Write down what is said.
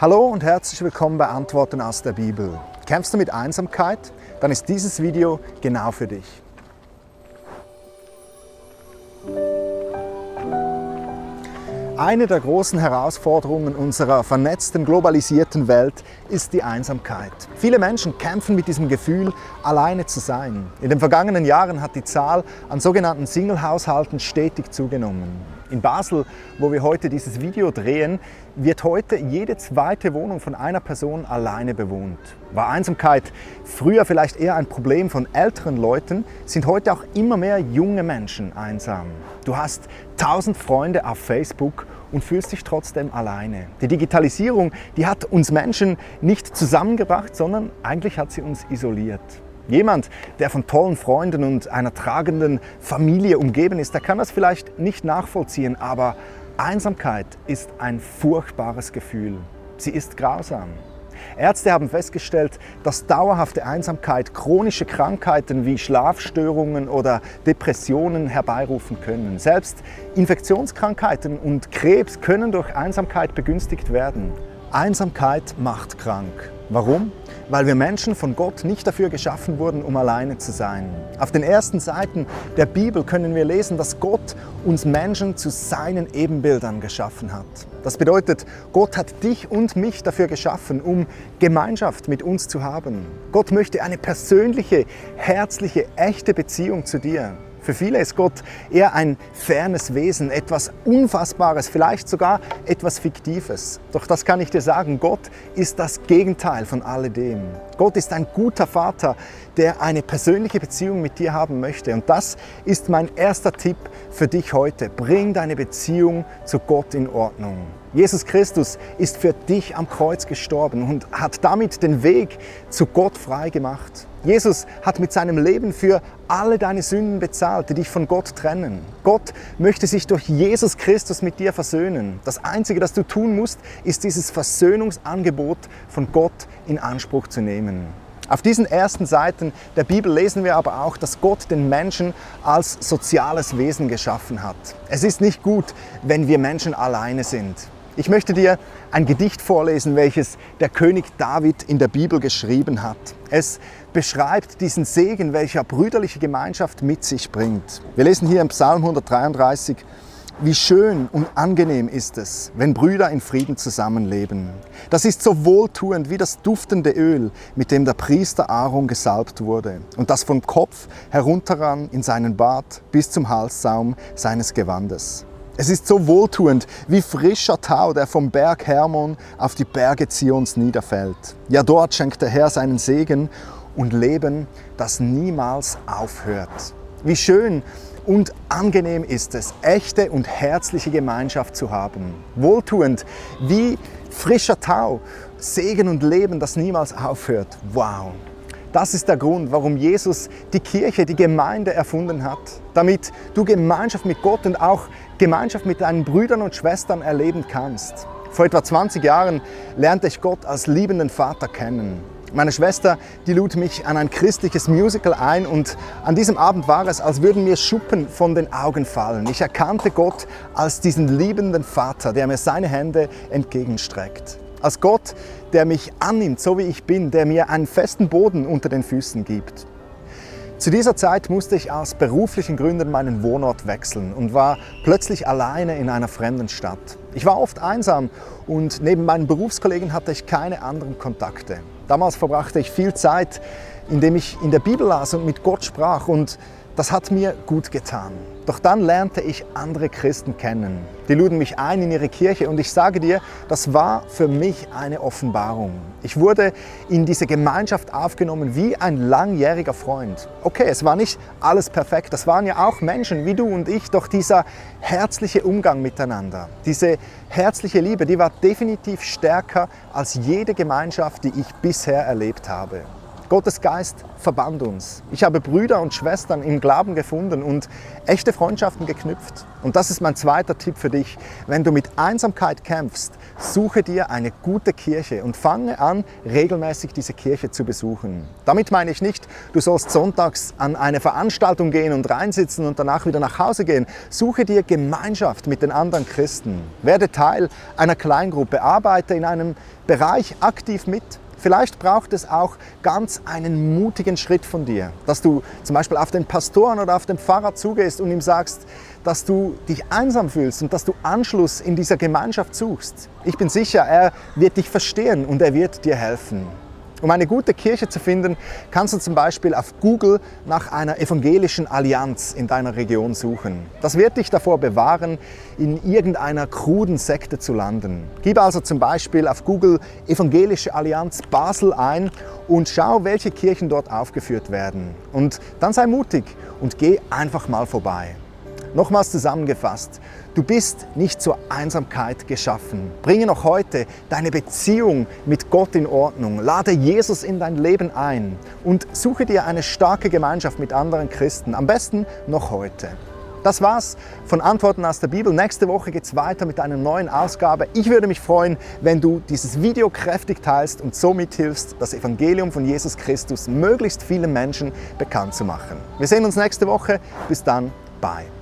Hallo und herzlich willkommen bei Antworten aus der Bibel. Kämpfst du mit Einsamkeit? Dann ist dieses Video genau für dich. Eine der großen Herausforderungen unserer vernetzten, globalisierten Welt ist die Einsamkeit. Viele Menschen kämpfen mit diesem Gefühl, alleine zu sein. In den vergangenen Jahren hat die Zahl an sogenannten Single-Haushalten stetig zugenommen. In Basel, wo wir heute dieses Video drehen, wird heute jede zweite Wohnung von einer Person alleine bewohnt. War Einsamkeit früher vielleicht eher ein Problem von älteren Leuten, sind heute auch immer mehr junge Menschen einsam. Du hast tausend Freunde auf Facebook und fühlst dich trotzdem alleine. Die Digitalisierung, die hat uns Menschen nicht zusammengebracht, sondern eigentlich hat sie uns isoliert. Jemand, der von tollen Freunden und einer tragenden Familie umgeben ist, der kann das vielleicht nicht nachvollziehen, aber Einsamkeit ist ein furchtbares Gefühl. Sie ist grausam. Ärzte haben festgestellt, dass dauerhafte Einsamkeit chronische Krankheiten wie Schlafstörungen oder Depressionen herbeirufen können. Selbst Infektionskrankheiten und Krebs können durch Einsamkeit begünstigt werden. Einsamkeit macht krank. Warum? Weil wir Menschen von Gott nicht dafür geschaffen wurden, um alleine zu sein. Auf den ersten Seiten der Bibel können wir lesen, dass Gott uns Menschen zu seinen Ebenbildern geschaffen hat. Das bedeutet, Gott hat dich und mich dafür geschaffen, um Gemeinschaft mit uns zu haben. Gott möchte eine persönliche, herzliche, echte Beziehung zu dir. Für viele ist Gott eher ein fernes Wesen, etwas Unfassbares, vielleicht sogar etwas Fiktives. Doch das kann ich dir sagen, Gott ist das Gegenteil von alledem. Gott ist ein guter Vater, der eine persönliche Beziehung mit dir haben möchte. Und das ist mein erster Tipp für dich heute. Bring deine Beziehung zu Gott in Ordnung. Jesus Christus ist für dich am Kreuz gestorben und hat damit den Weg zu Gott frei gemacht. Jesus hat mit seinem Leben für alle deine Sünden bezahlt, die dich von Gott trennen. Gott möchte sich durch Jesus Christus mit dir versöhnen. Das Einzige, das du tun musst, ist dieses Versöhnungsangebot von Gott in Anspruch zu nehmen. Auf diesen ersten Seiten der Bibel lesen wir aber auch, dass Gott den Menschen als soziales Wesen geschaffen hat. Es ist nicht gut, wenn wir Menschen alleine sind. Ich möchte dir ein Gedicht vorlesen, welches der König David in der Bibel geschrieben hat. Es beschreibt diesen Segen, welcher brüderliche Gemeinschaft mit sich bringt. Wir lesen hier im Psalm 133, wie schön und angenehm ist es, wenn Brüder in Frieden zusammenleben. Das ist so wohltuend wie das duftende Öl, mit dem der Priester Aaron gesalbt wurde und das vom Kopf herunteran in seinen Bart bis zum Halssaum seines Gewandes. Es ist so wohltuend wie frischer Tau, der vom Berg Hermon auf die Berge Zions niederfällt. Ja, dort schenkt der Herr seinen Segen und Leben, das niemals aufhört. Wie schön und angenehm ist es, echte und herzliche Gemeinschaft zu haben. Wohltuend wie frischer Tau, Segen und Leben, das niemals aufhört. Wow! Das ist der Grund, warum Jesus die Kirche, die Gemeinde erfunden hat, damit du Gemeinschaft mit Gott und auch Gemeinschaft mit deinen Brüdern und Schwestern erleben kannst. Vor etwa 20 Jahren lernte ich Gott als liebenden Vater kennen. Meine Schwester, die lud mich an ein christliches Musical ein und an diesem Abend war es, als würden mir Schuppen von den Augen fallen. Ich erkannte Gott als diesen liebenden Vater, der mir seine Hände entgegenstreckt. Als Gott, der mich annimmt, so wie ich bin, der mir einen festen Boden unter den Füßen gibt. Zu dieser Zeit musste ich aus beruflichen Gründen meinen Wohnort wechseln und war plötzlich alleine in einer fremden Stadt. Ich war oft einsam und neben meinen Berufskollegen hatte ich keine anderen Kontakte. Damals verbrachte ich viel Zeit, indem ich in der Bibel las und mit Gott sprach und das hat mir gut getan. Doch dann lernte ich andere Christen kennen. Die luden mich ein in ihre Kirche und ich sage dir, das war für mich eine Offenbarung. Ich wurde in diese Gemeinschaft aufgenommen wie ein langjähriger Freund. Okay, es war nicht alles perfekt, das waren ja auch Menschen wie du und ich, doch dieser herzliche Umgang miteinander, diese herzliche Liebe, die war definitiv stärker als jede Gemeinschaft, die ich bisher erlebt habe. Gottes Geist verband uns. Ich habe Brüder und Schwestern im Glauben gefunden und echte Freundschaften geknüpft. Und das ist mein zweiter Tipp für dich. Wenn du mit Einsamkeit kämpfst, suche dir eine gute Kirche und fange an, regelmäßig diese Kirche zu besuchen. Damit meine ich nicht, du sollst sonntags an eine Veranstaltung gehen und reinsitzen und danach wieder nach Hause gehen. Suche dir Gemeinschaft mit den anderen Christen. Werde Teil einer Kleingruppe. Arbeite in einem Bereich aktiv mit. Vielleicht braucht es auch ganz einen mutigen Schritt von dir, dass du zum Beispiel auf den Pastoren oder auf den Pfarrer zugehst und ihm sagst, dass du dich einsam fühlst und dass du Anschluss in dieser Gemeinschaft suchst. Ich bin sicher, er wird dich verstehen und er wird dir helfen. Um eine gute Kirche zu finden, kannst du zum Beispiel auf Google nach einer evangelischen Allianz in deiner Region suchen. Das wird dich davor bewahren, in irgendeiner kruden Sekte zu landen. Gib also zum Beispiel auf Google Evangelische Allianz Basel ein und schau, welche Kirchen dort aufgeführt werden. Und dann sei mutig und geh einfach mal vorbei. Nochmals zusammengefasst, du bist nicht zur Einsamkeit geschaffen. Bringe noch heute deine Beziehung mit Gott in Ordnung. Lade Jesus in dein Leben ein und suche dir eine starke Gemeinschaft mit anderen Christen. Am besten noch heute. Das war's von Antworten aus der Bibel. Nächste Woche geht's weiter mit einer neuen Ausgabe. Ich würde mich freuen, wenn du dieses Video kräftig teilst und somit hilfst, das Evangelium von Jesus Christus möglichst vielen Menschen bekannt zu machen. Wir sehen uns nächste Woche. Bis dann. Bye.